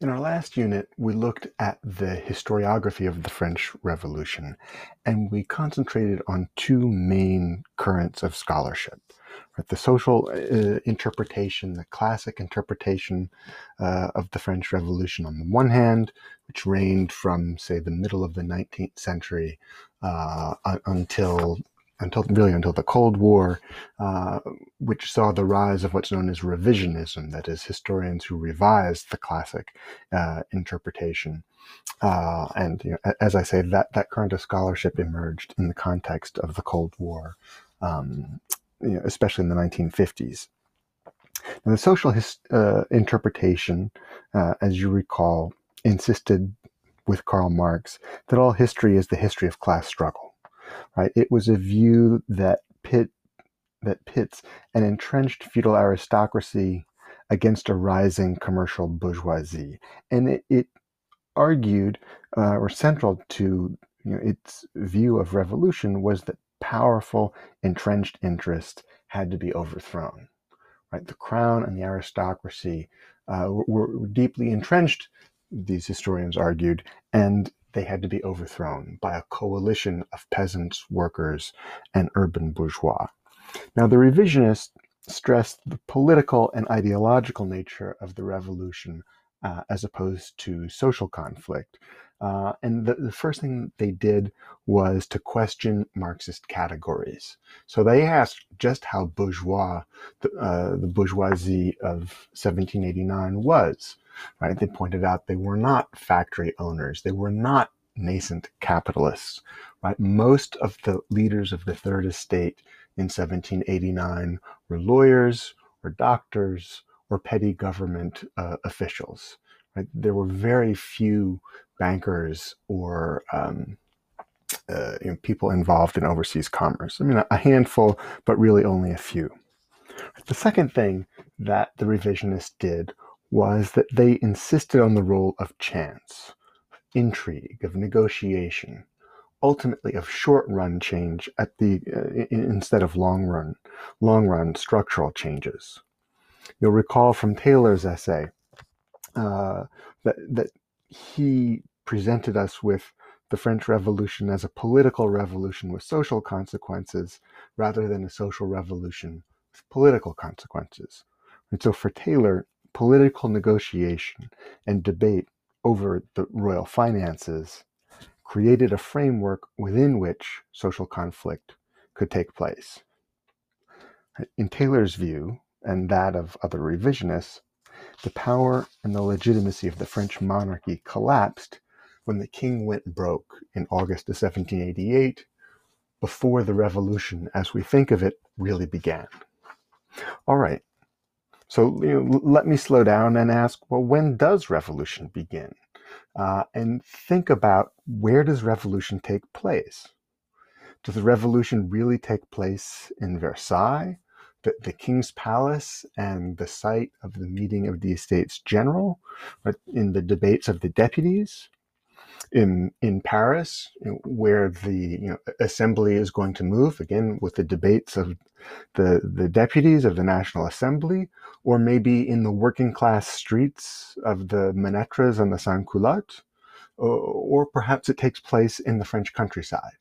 In our last unit, we looked at the historiography of the French Revolution, and we concentrated on two main currents of scholarship. Right? The social uh, interpretation, the classic interpretation uh, of the French Revolution on the one hand, which reigned from, say, the middle of the 19th century uh, until until really until the Cold War, uh, which saw the rise of what's known as revisionism, that is, historians who revised the classic uh, interpretation. Uh, and you know, as I say, that that current of scholarship emerged in the context of the Cold War, um, you know, especially in the 1950s. Now, the social his, uh, interpretation, uh, as you recall, insisted with Karl Marx that all history is the history of class struggle right? It was a view that pit that pits an entrenched feudal aristocracy against a rising commercial bourgeoisie, and it, it argued, uh, or central to you know, its view of revolution, was that powerful entrenched interest had to be overthrown. Right, the crown and the aristocracy uh, were, were deeply entrenched. These historians argued, and they had to be overthrown by a coalition of peasants, workers, and urban bourgeois. Now, the revisionists stressed the political and ideological nature of the revolution uh, as opposed to social conflict. Uh, and the, the, first thing they did was to question Marxist categories. So they asked just how bourgeois the, uh, the bourgeoisie of 1789 was right? They pointed out they were not factory owners. They were not nascent capitalists, right? Most of the leaders of the Third Estate in 1789 were lawyers or doctors or petty government uh, officials, right? There were very few bankers or um, uh, you know, people involved in overseas commerce. I mean, a handful, but really only a few. The second thing that the revisionists did was that they insisted on the role of chance, intrigue, of negotiation, ultimately of short-run change at the uh, instead of long-run, long-run structural changes. You'll recall from Taylor's essay uh, that that he presented us with the French Revolution as a political revolution with social consequences rather than a social revolution with political consequences. And so for Taylor, political negotiation and debate over the royal finances created a framework within which social conflict could take place. In Taylor's view, and that of other revisionists, the power and the legitimacy of the French monarchy collapsed when the king went broke in August of 1788, before the revolution as we think of it really began. All right, so you know, let me slow down and ask, well, when does revolution begin? Uh, and think about where does revolution take place? Does the revolution really take place in Versailles, the, the king's palace, and the site of the meeting of the Estates General, but in the debates of the deputies? In in Paris, where the you know, assembly is going to move again with the debates of the the deputies of the National Assembly, or maybe in the working class streets of the Menetres and the Sans Culottes, or, or perhaps it takes place in the French countryside.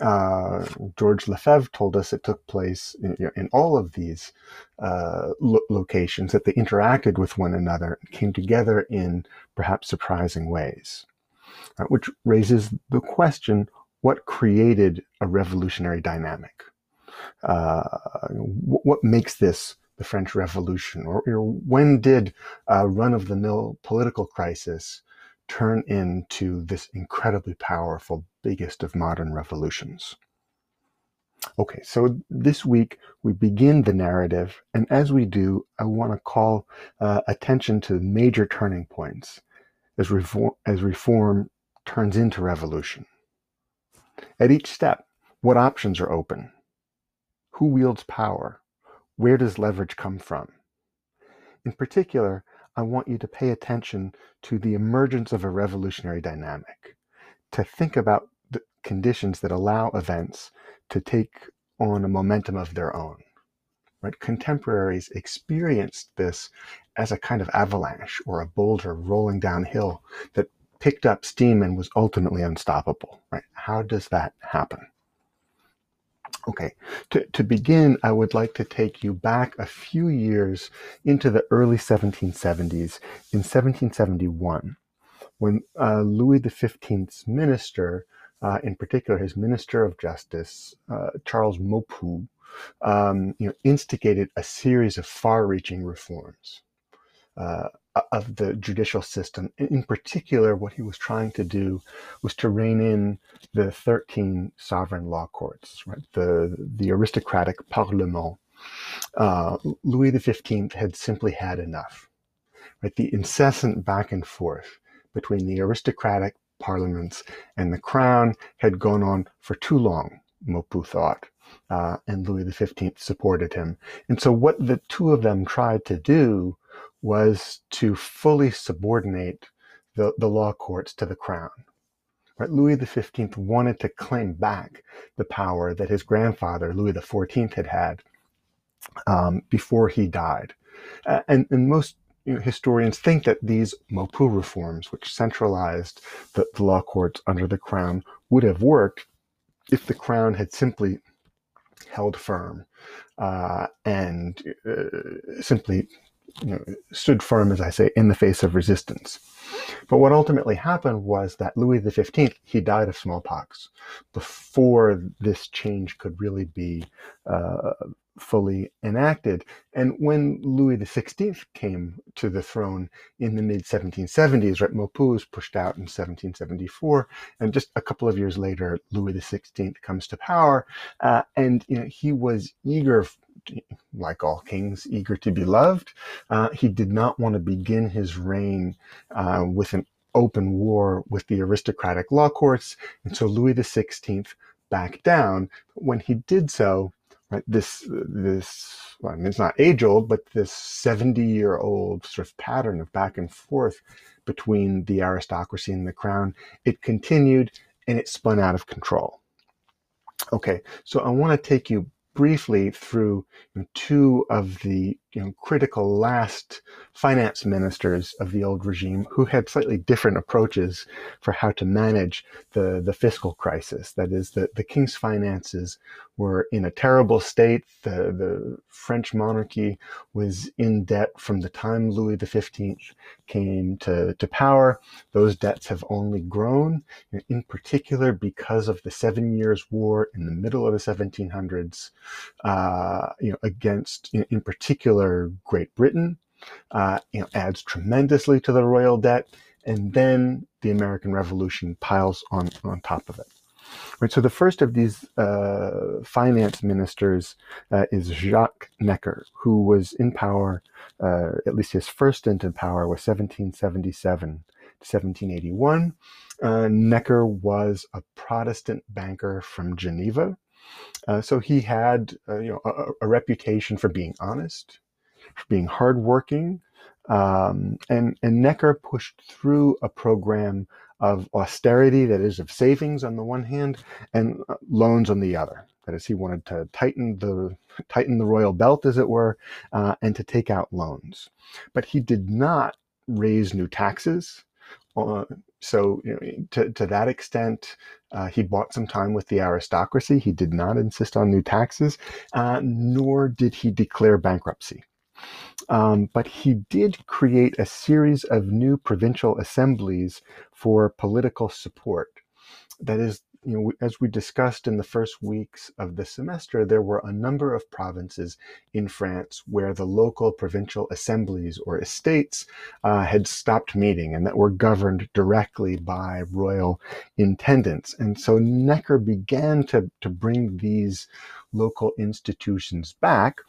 Uh, George Lefebvre told us it took place in, in all of these uh, lo- locations, that they interacted with one another, came together in perhaps surprising ways which raises the question what created a revolutionary dynamic? Uh, what makes this the French Revolution? Or, or when did a run of the mill political crisis turn into this incredibly powerful, biggest of modern revolutions? Okay, so this week we begin the narrative, and as we do, I want to call uh, attention to major turning points as reform, as reform turns into revolution. At each step, what options are open? Who wields power? Where does leverage come from? In particular, I want you to pay attention to the emergence of a revolutionary dynamic, to think about the conditions that allow events to take on a momentum of their own. Right? Contemporaries experienced this as a kind of avalanche or a boulder rolling downhill that picked up steam and was ultimately unstoppable, right? How does that happen? Okay, to, to begin, I would like to take you back a few years into the early 1770s. In 1771, when uh, Louis XV's minister, uh, in particular his Minister of Justice, uh, Charles Maupeou, um, you know, instigated a series of far-reaching reforms. Uh, of the judicial system. In particular, what he was trying to do was to rein in the 13 sovereign law courts, right? the, the aristocratic parlement. Uh, Louis XV had simply had enough. Right? The incessant back and forth between the aristocratic parliaments and the crown had gone on for too long, Maupeou thought. Uh, and Louis XV supported him. And so, what the two of them tried to do was to fully subordinate the, the law courts to the crown. Right? Louis XV wanted to claim back the power that his grandfather, Louis XIV, had had um, before he died. Uh, and, and most you know, historians think that these Maupeou reforms, which centralized the, the law courts under the crown, would have worked if the crown had simply held firm uh, and uh, simply you know, stood firm, as I say, in the face of resistance. But what ultimately happened was that Louis XV, he died of smallpox before this change could really be uh, fully enacted. And when Louis XVI came to the throne in the mid 1770s, right, Maupeou was pushed out in 1774, and just a couple of years later, Louis XVI comes to power, uh, and you know, he was eager like all kings, eager to be loved. Uh, he did not want to begin his reign uh, with an open war with the aristocratic law courts, and so Louis XVI backed down. When he did so, right, this this well, I mean, it's not age old, but this seventy year old sort of pattern of back and forth between the aristocracy and the crown, it continued and it spun out of control. Okay, so I want to take you briefly through two of the you know, critical last finance ministers of the old regime who had slightly different approaches for how to manage the, the fiscal crisis. That is, the, the king's finances were in a terrible state. The, the French monarchy was in debt from the time Louis XV came to, to power. Those debts have only grown, in particular because of the Seven Years' War in the middle of the 1700s, uh, you know, against, in, in particular, Great Britain, uh, you know, adds tremendously to the royal debt, and then the American Revolution piles on on top of it. Right. So the first of these uh, finance ministers uh, is Jacques Necker, who was in power. Uh, at least his first stint in power was 1777 to 1781. Uh, Necker was a Protestant banker from Geneva. Uh, so he had, uh, you know, a, a, reputation for being honest, for being hardworking. Um, and, and Necker pushed through a program of austerity, that is, of savings on the one hand, and uh, loans on the other. That is, he wanted to tighten the tighten the royal belt, as it were, uh, and to take out loans. But he did not raise new taxes. Uh, so, you know, to, to that extent, uh, he bought some time with the aristocracy. He did not insist on new taxes, uh, nor did he declare bankruptcy. Um, but he did create a series of new provincial assemblies for political support. That is, you know, as we discussed in the first weeks of the semester, there were a number of provinces in France where the local provincial assemblies or estates uh, had stopped meeting and that were governed directly by royal intendants. And so Necker began to, to bring these local institutions back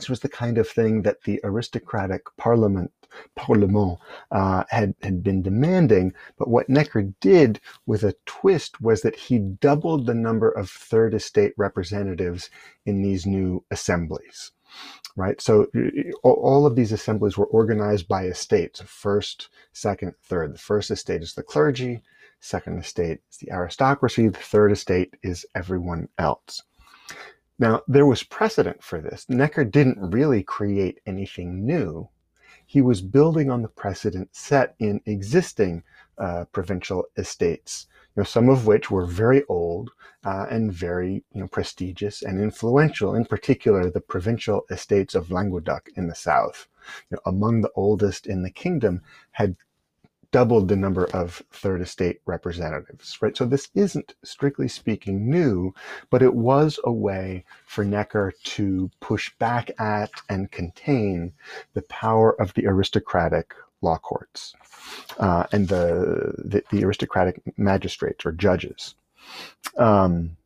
this was the kind of thing that the aristocratic parliament, parlement, uh, had, had been demanding. But what Necker did with a twist was that he doubled the number of third estate representatives in these new assemblies right? So all of these assemblies were organized by estates, first, second, third. The first estate is the clergy, second estate is the aristocracy, the third estate is everyone else. Now, there was precedent for this. Necker didn't really create anything new. He was building on the precedent set in existing uh, provincial estates, you know, some of which were very old uh, and very you know, prestigious and influential, in particular the provincial estates of Languedoc in the south. You know, among the oldest in the kingdom had doubled the number of third estate representatives, right? So this isn't strictly speaking new, but it was a way for Necker to push back at and contain the power of the aristocratic law courts uh, and the, the, the aristocratic magistrates or judges. Um,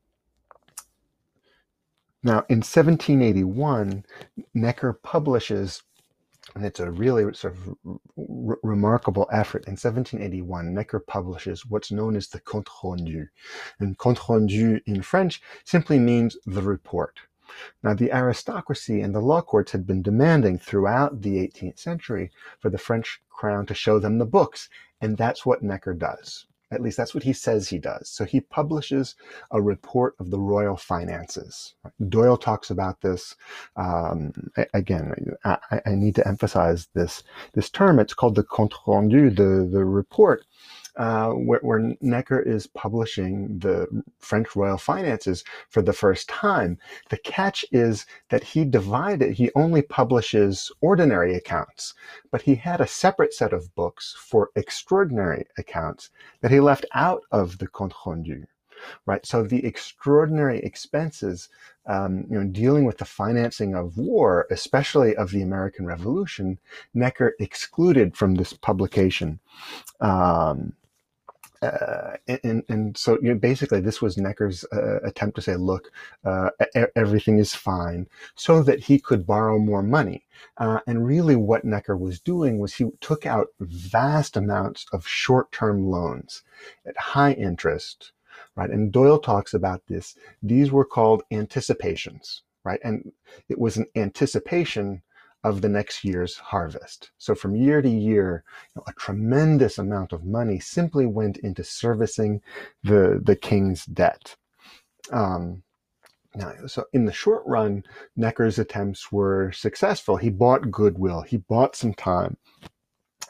now, in 1781, Necker publishes and it's a really sort of remarkable effort. In 1781, Necker publishes what's known as the Compte Rendu. And Compte Rendu in French simply means the report. Now, the aristocracy and the law courts had been demanding throughout the 18th century for the French crown to show them the books, and that's what Necker does. At least that's what he says he does. So he publishes a report of the royal finances. Doyle talks about this. Um, again, I, I, need to emphasize this this term. It's called the compte rendu, the the report uh, where, where, Necker is publishing the French royal finances for the first time. The catch is that he divided, he only publishes ordinary accounts, but he had a separate set of books for extraordinary accounts that he left out of the Compte Rendu right? So the extraordinary expenses, um, you know, dealing with the financing of war, especially of the American Revolution, Necker excluded from this publication. Um, uh, and, and so you know, basically this was Necker's uh, attempt to say, look, uh, everything is fine, so that he could borrow more money. Uh, and really what Necker was doing was he took out vast amounts of short-term loans at high interest, right? And Doyle talks about this. These were called anticipations, right? And it was an anticipation of the next year's harvest. So from year to year, you know, a tremendous amount of money simply went into servicing the, the king's debt. Um, now, so in the short run, Necker's attempts were successful. He bought goodwill. He bought some time.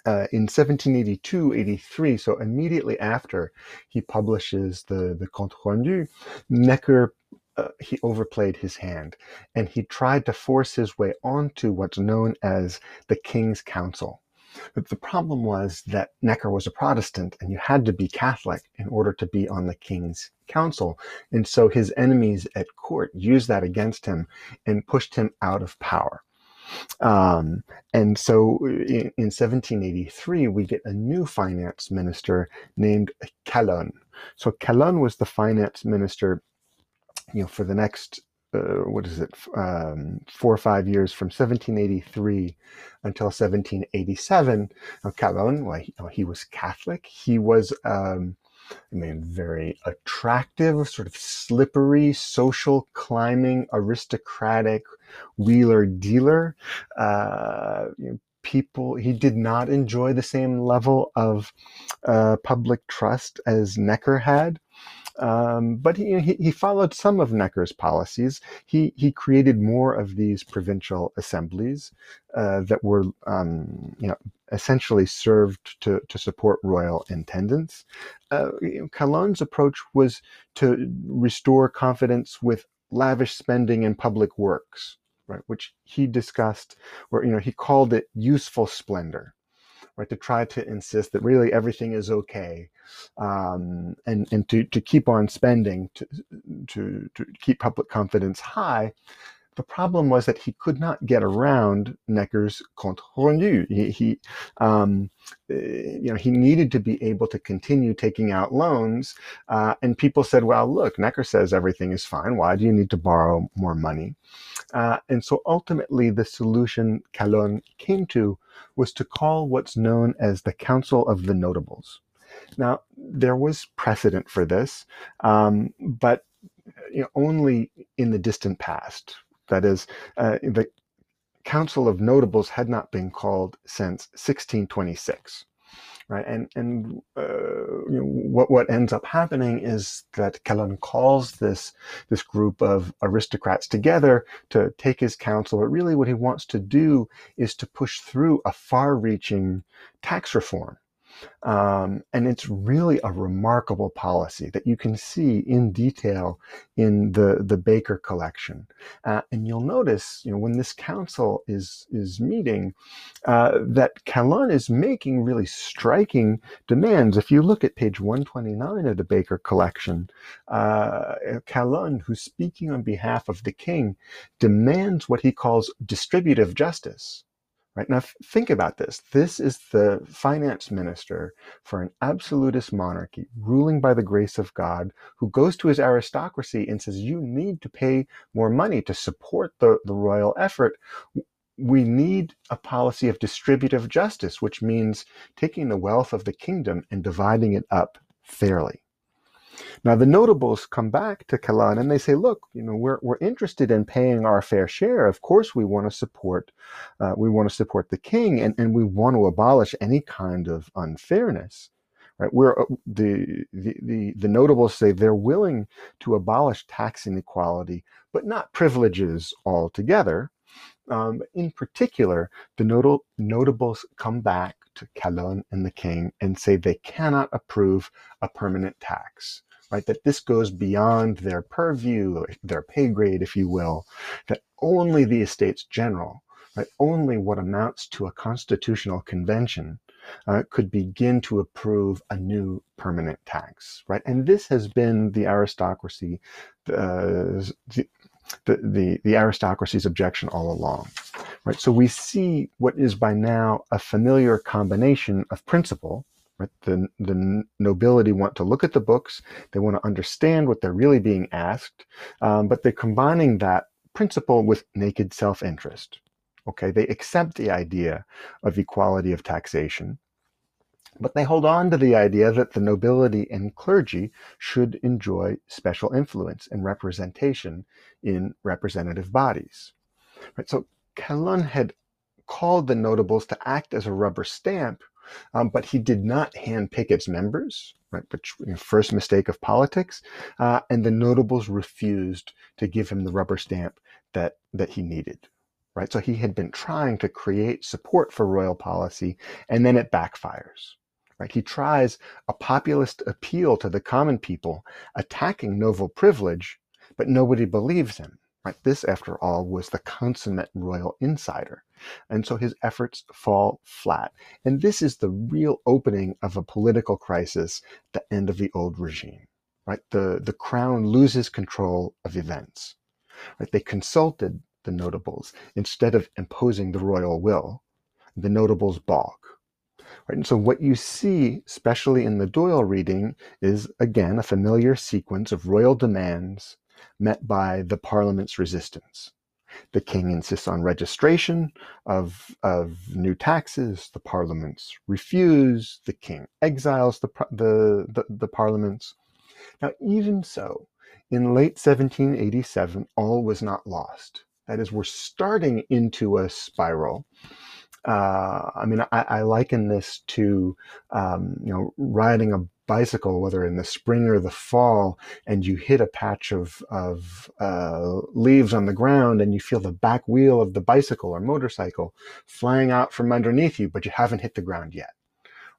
Uh, in 1782-83, so immediately after he publishes the, the Compte Rendu, Necker uh, he overplayed his hand and he tried to force his way onto what's known as the King's Council. But the problem was that Necker was a Protestant and you had to be Catholic in order to be on the King's Council. And so his enemies at court used that against him and pushed him out of power. Um, and so in, in, 1783, we get a new finance minister named Calonne. So Calonne was the finance minister you know, for the next uh, what is it, um, four or five years from 1783 until 1787. Now, Calonne, well, he, he was Catholic. He was, um, I mean, very attractive, sort of slippery, social climbing, aristocratic wheeler dealer. Uh, you know, people, he did not enjoy the same level of uh, public trust as Necker had. Um, but he, he followed some of Necker's policies. He, he created more of these provincial assemblies uh, that were um, you know, essentially served to, to support royal intendants. Uh, Calonne's approach was to restore confidence with lavish spending in public works, right, which he discussed, or you know, he called it useful splendor right? To try to insist that really everything is okay, um, and and to to keep on spending to to to keep public confidence high. The problem was that he could not get around Necker's compte rendu. He, he um, eh, you know, he needed to be able to continue taking out loans. Uh, and people said, well, look, Necker says everything is fine. Why do you need to borrow more money? Uh, and so ultimately, the solution Calonne came to was to call what's known as the Council of the Notables. Now, there was precedent for this, um, but you know, only in the distant past. That is, uh, the Council of Notables had not been called since 1626. Right? And and uh, you know, what what ends up happening is that Calonne calls this this group of aristocrats together to take his counsel. But really, what he wants to do is to push through a far-reaching tax reform um, and it's really a remarkable policy that you can see in detail in the, the Baker collection. Uh, and you'll notice, you know, when this council is, is meeting, uh, that Calonne is making really striking demands. If you look at page 129 of the Baker collection, uh, Calonne, who's speaking on behalf of the king, demands what he calls distributive justice. Right now, think about this. This is the finance minister for an absolutist monarchy ruling by the grace of God who goes to his aristocracy and says, You need to pay more money to support the, the royal effort. We need a policy of distributive justice, which means taking the wealth of the kingdom and dividing it up fairly. Now the notables come back to Calonne and they say, look, you know, we're, we're interested in paying our fair share. Of course, we want to support, uh, we want to support the king and, and we want to abolish any kind of unfairness. Right, we're uh, the, the the the notables say they're willing to abolish tax inequality, but not privileges altogether. Um, in particular, the notable notables come back to Calonne and the king and say they cannot approve a permanent tax right? That this goes beyond their purview, their pay grade, if you will, that only the Estates General, right, only what amounts to a constitutional convention uh, could begin to approve a new permanent tax, right? And this has been the aristocracy, uh, the, the, the, the aristocracy's objection all along, right? So we see what is by now a familiar combination of principle, Right? The, the nobility want to look at the books, they want to understand what they're really being asked, um, but they're combining that principle with naked self interest. Okay, they accept the idea of equality of taxation, but they hold on to the idea that the nobility and clergy should enjoy special influence and representation in representative bodies. Right? So Calonne had called the notables to act as a rubber stamp um, but he did not handpick its members, right? Which first mistake of politics, uh, and the notables refused to give him the rubber stamp that that he needed, right? So he had been trying to create support for royal policy, and then it backfires. Right? He tries a populist appeal to the common people, attacking noble privilege, but nobody believes him. Right? This, after all, was the consummate royal insider. And so his efforts fall flat. And this is the real opening of a political crisis, the end of the old regime. Right? The, the crown loses control of events. Right? They consulted the notables instead of imposing the royal will. The notables balk. Right? And so what you see, especially in the Doyle reading, is again a familiar sequence of royal demands met by the parliament's resistance. The king insists on registration of, of new taxes. The parliaments refuse. The king exiles the, the, the, the parliaments. Now, even so, in late 1787, all was not lost. That is, we're starting into a spiral. Uh, I mean, I, I, liken this to, um, you know, riding a bicycle, whether in the spring or the fall, and you hit a patch of, of uh, leaves on the ground and you feel the back wheel of the bicycle or motorcycle flying out from underneath you, but you haven't hit the ground yet,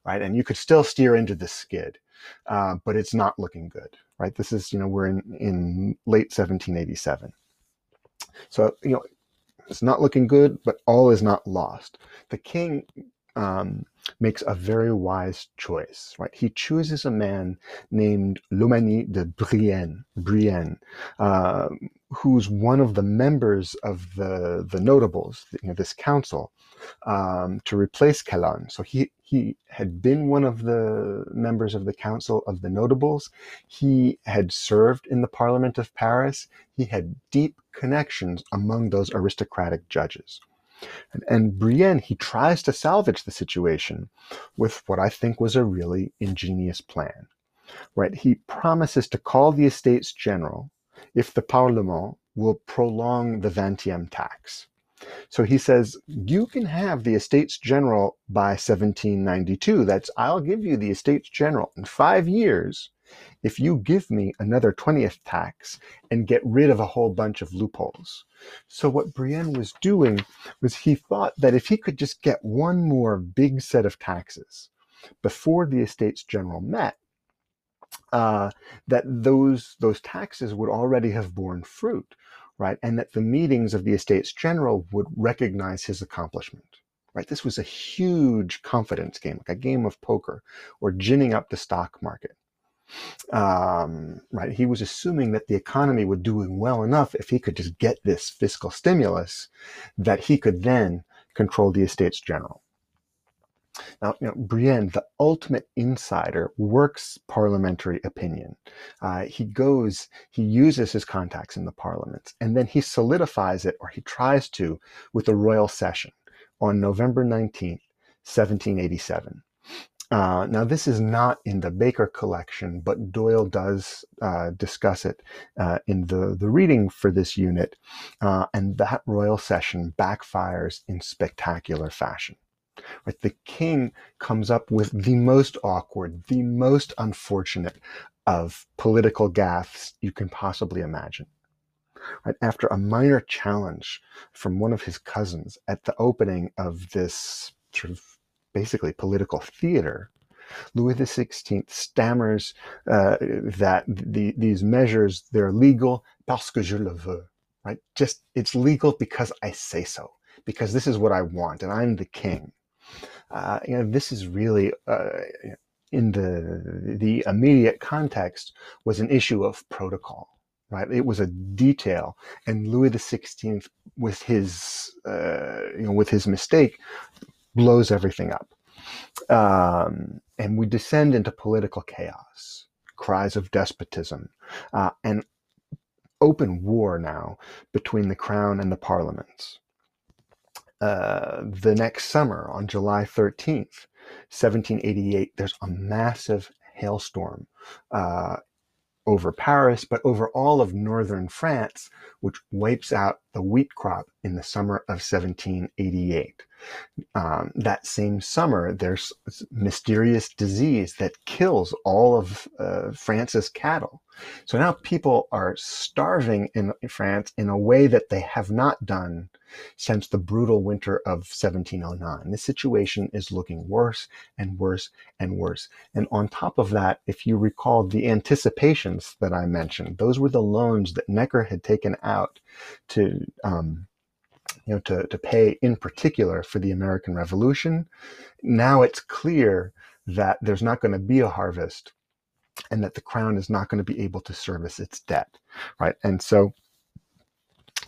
right? And you could still steer into the skid, uh, but it's not looking good, right? This is, you know, we're in, in late 1787. So, you know, it's not looking good, but all is not lost. The king um, makes a very wise choice, right? He chooses a man named Loménie de Brienne, Brienne, uh, who's one of the members of the the notables, you know, this council, um, to replace Calonne. So he he had been one of the members of the council of the notables. He had served in the Parliament of Paris. He had deep connections among those aristocratic judges. And, and Brienne, he tries to salvage the situation with what I think was a really ingenious plan. Right? He promises to call the Estates General if the Parlement will prolong the vingtième tax. So he says, you can have the Estates General by 1792. That's, I'll give you the Estates General in five years if you give me another 20th tax and get rid of a whole bunch of loopholes. So what Brienne was doing was he thought that if he could just get one more big set of taxes before the Estates General met, uh, that those those taxes would already have borne fruit, right? And that the meetings of the Estates General would recognize his accomplishment. Right, this was a huge confidence game, like a game of poker, or ginning up the stock market. Um, right, he was assuming that the economy was doing well enough if he could just get this fiscal stimulus, that he could then control the Estates General. Now, you know, Brienne, the ultimate insider, works parliamentary opinion. Uh, he goes, he uses his contacts in the parliaments, and then he solidifies it, or he tries to, with a royal session on November 19th, 1787. Uh, now, this is not in the Baker collection, but Doyle does uh, discuss it uh, in the, the reading for this unit, uh, and that royal session backfires in spectacular fashion. Right? The king comes up with the most awkward, the most unfortunate of political gaffes you can possibly imagine. Right? After a minor challenge from one of his cousins at the opening of this sort of basically political theater, Louis XVI stammers uh, that the, these measures, they're legal parce que je le veux, right? Just, it's legal because I say so, because this is what I want, and I'm the king uh, you know, this is really uh, in the the immediate context was an issue of protocol, right? It was a detail, and Louis XVI, with his uh, you know with his mistake, blows everything up, um, and we descend into political chaos, cries of despotism, uh, and open war now between the crown and the parliaments. Uh, the next summer on July 13th, 1788, there's a massive hailstorm uh, over Paris, but over all of northern France, which wipes out the wheat crop in the summer of 1788. Um, that same summer, there's mysterious disease that kills all of uh, France's cattle. So now people are starving in France in a way that they have not done since the brutal winter of 1709. The situation is looking worse and worse and worse. And on top of that, if you recall the anticipations that I mentioned, those were the loans that Necker had taken out to, um, you know, to, to pay in particular for the American Revolution. Now it's clear that there's not going to be a harvest and that the crown is not going to be able to service its debt, right? And so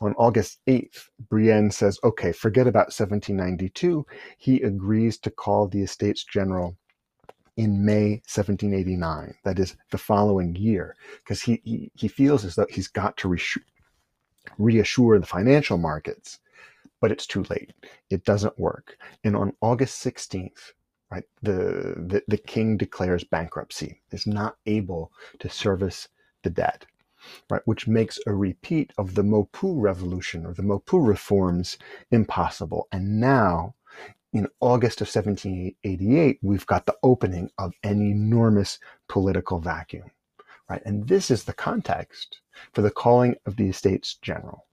on August 8th, Brienne says, okay, forget about 1792. He agrees to call the Estates General in May 1789, that is the following year, because he, he, he feels as though he's got to reassure, reassure the financial markets, but it's too late. It doesn't work. And on August 16th, right, the, the, the king declares bankruptcy, is not able to service the debt right, which makes a repeat of the Maupeou revolution or the Maupeou reforms impossible. And now, in August of 1788, we've got the opening of an enormous political vacuum, right? And this is the context for the calling of the Estates General,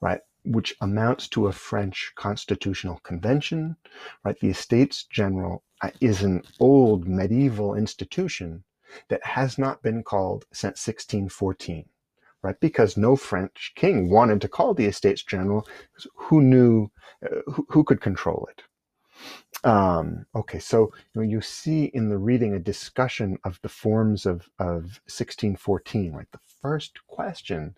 right? Which amounts to a French constitutional convention, right? The Estates General uh, is an old medieval institution that has not been called since 1614 right? Because no French king wanted to call the Estates General. Who knew, uh, who, who, could control it? Um, okay, so you, know, you, see in the reading a discussion of the forms of, of 1614, right? The first question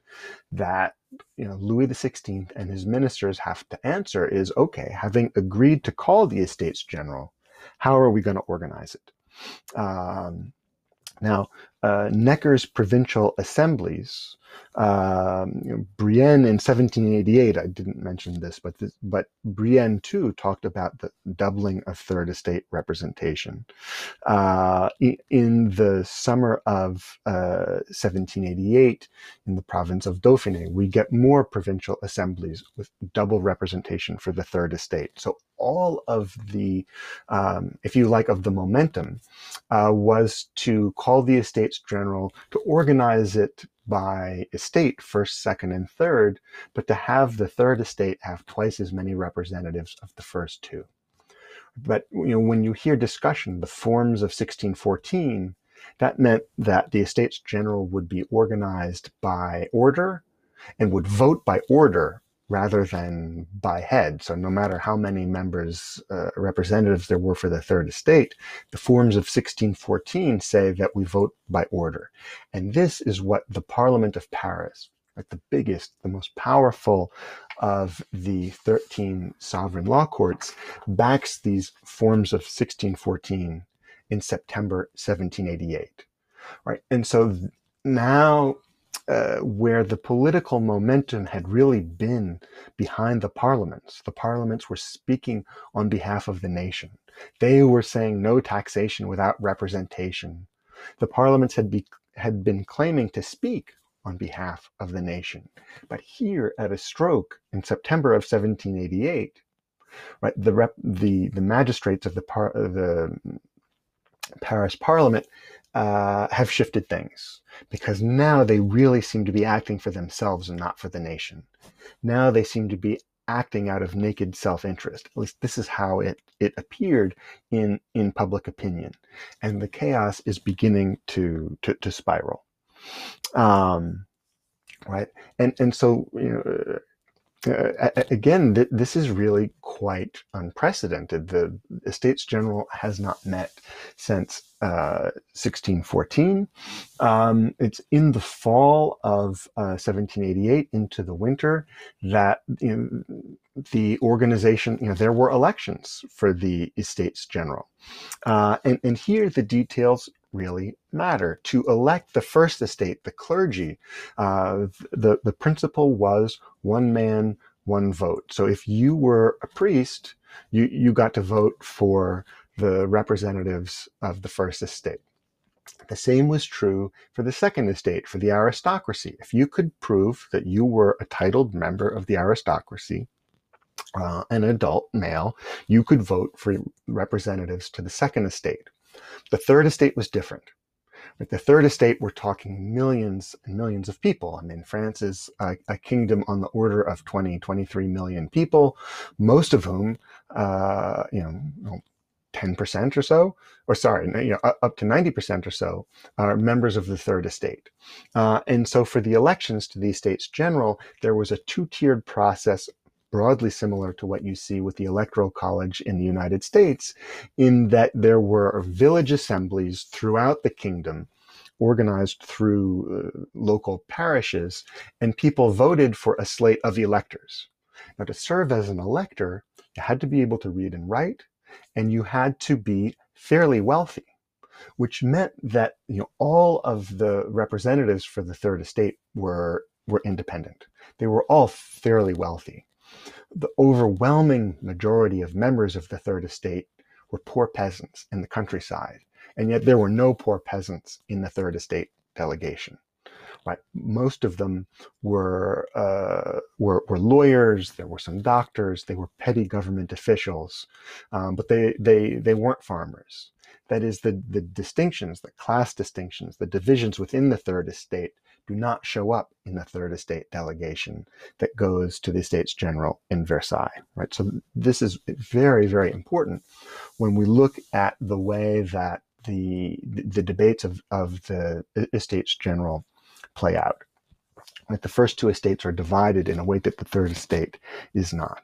that you know Louis XVI and his ministers have to answer is, okay, having agreed to call the Estates General, how are we going to organize it? Um, now, uh, Necker's provincial assemblies, um, you know, Brienne in 1788, I didn't mention this, but this, but Brienne too talked about the doubling of third estate representation. Uh, in, the summer of uh, 1788, in the province of Dauphiné, we get more provincial assemblies with double representation for the third estate. So all of the, um, if you like, of the momentum uh, was to call the Estates General to organize it by estate, first, second, and third, but to have the third estate have twice as many representatives of the first two. But you know, when you hear discussion, the forms of 1614, that meant that the Estates General would be organized by order and would vote by order rather than by head. So no matter how many members, uh, representatives there were for the third estate, the forms of 1614 say that we vote by order. And this is what the Parliament of Paris, like the biggest, the most powerful of the 13 sovereign law courts, backs these forms of 1614 in September 1788. Right. And so now uh, where the political momentum had really been behind the parliaments. The parliaments were speaking on behalf of the nation. They were saying no taxation without representation. The parliaments had, be, had been claiming to speak on behalf of the nation. But here at a stroke in September of 1788, right, the, rep, the, the magistrates of the, par, the Paris Parliament uh, have shifted things because now they really seem to be acting for themselves and not for the nation. Now they seem to be acting out of naked self-interest. At least this is how it, it appeared in, in public opinion. And the chaos is beginning to, to, to spiral. Um, right. And, and so, you know, uh, again, th- this is really quite unprecedented. The Estates General has not met since uh, 1614. Um, it's in the fall of uh, 1788 into the winter that you know, the organization, you know, there were elections for the Estates General. Uh, and, and here the details really matter. To elect the first estate, the clergy, uh, the, the principle was one man, one vote. So if you were a priest, you, you got to vote for the representatives of the first estate. The same was true for the second estate, for the aristocracy. If you could prove that you were a titled member of the aristocracy, uh, an adult male, you could vote for representatives to the second estate. The third estate was different. With the third estate, we're talking millions and millions of people. I mean, France is a, a kingdom on the order of 20, 23 million people, most of whom, uh, you know, 10% or so, or sorry, you know, up to 90% or so are members of the third estate. Uh, and so for the elections to the estates general, there was a two-tiered process broadly similar to what you see with the Electoral College in the United States, in that there were village assemblies throughout the kingdom organized through uh, local parishes, and people voted for a slate of electors. Now, to serve as an elector, you had to be able to read and write, and you had to be fairly wealthy, which meant that you know all of the representatives for the Third Estate were were independent. They were all fairly wealthy the overwhelming majority of members of the Third Estate were poor peasants in the countryside, and yet there were no poor peasants in the Third Estate delegation. Right, most of them were, uh, were were lawyers. There were some doctors. They were petty government officials, um, but they they they weren't farmers. That is the the distinctions, the class distinctions, the divisions within the Third Estate do not show up in the third estate delegation that goes to the Estates General in Versailles, right? So this is very, very important when we look at the way that the, the debates of, of the Estates General play out. Right? The first two estates are divided in a way that the third estate is not.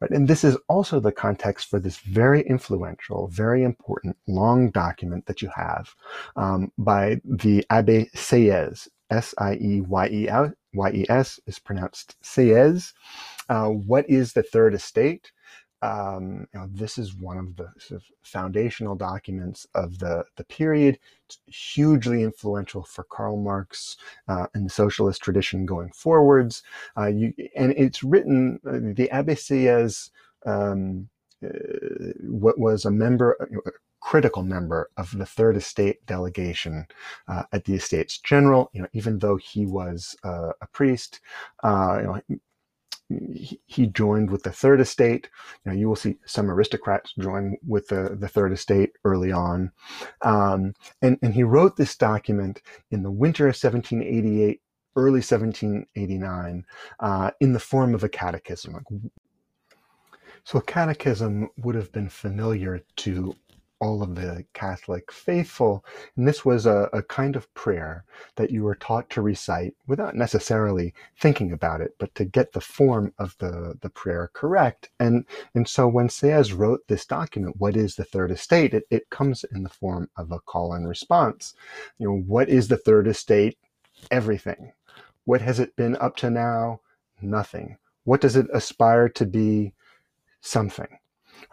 Right? And this is also the context for this very influential, very important long document that you have um, by the Abbe Sieyes S-I-E-Y-E-S is pronounced Sieyes. Uh, what is the third estate? Um, you know, this is one of the sort of foundational documents of the, the period. It's hugely influential for Karl Marx uh, and the socialist tradition going forwards. Uh, you, and it's written, uh, the Abbé um, uh, what was a member, a critical member of the Third Estate delegation uh, at the Estates General. You know, even though he was uh, a priest, you know, he joined with the Third Estate. You you will see some aristocrats join with the, the Third Estate early on. Um, and, and he wrote this document in the winter of 1788, early 1789, uh, in the form of a catechism. So a catechism would have been familiar to all of the Catholic faithful. And this was a, a, kind of prayer that you were taught to recite without necessarily thinking about it, but to get the form of the, the prayer correct. And, and so when Sieyès wrote this document, What is the Third Estate? It, it comes in the form of a call and response. You know, what is the Third Estate? Everything. What has it been up to now? Nothing. What does it aspire to be? Something.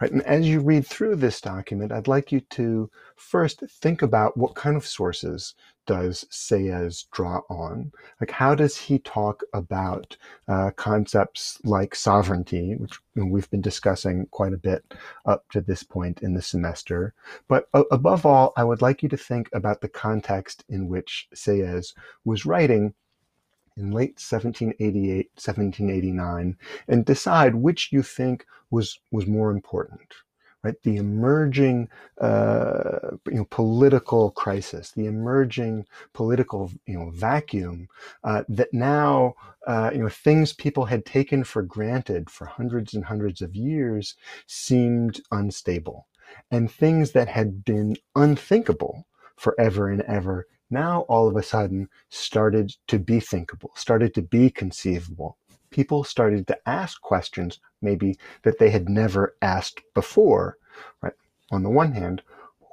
Right? And as you read through this document, I'd like you to first think about what kind of sources does Sieyès draw on? Like, how does he talk about uh, concepts like sovereignty, which we've been discussing quite a bit up to this point in the semester? But uh, above all, I would like you to think about the context in which Sieyès was writing in late 1788, 1789, and decide which you think was, was more important. Right, the emerging, uh, you know, political crisis, the emerging political, you know, vacuum uh, that now, uh, you know, things people had taken for granted for hundreds and hundreds of years seemed unstable, and things that had been unthinkable forever and ever now all of a sudden started to be thinkable, started to be conceivable. People started to ask questions maybe that they had never asked before, right? On the one hand,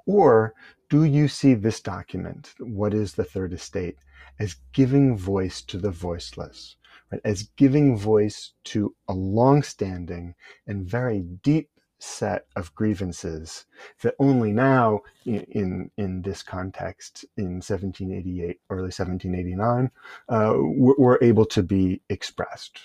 or do you see this document, what is the third estate, as giving voice to the voiceless, right? As giving voice to a long-standing and very deep set of grievances that only now in, in, this context in 1788 early 1789 uh, were, were able to be expressed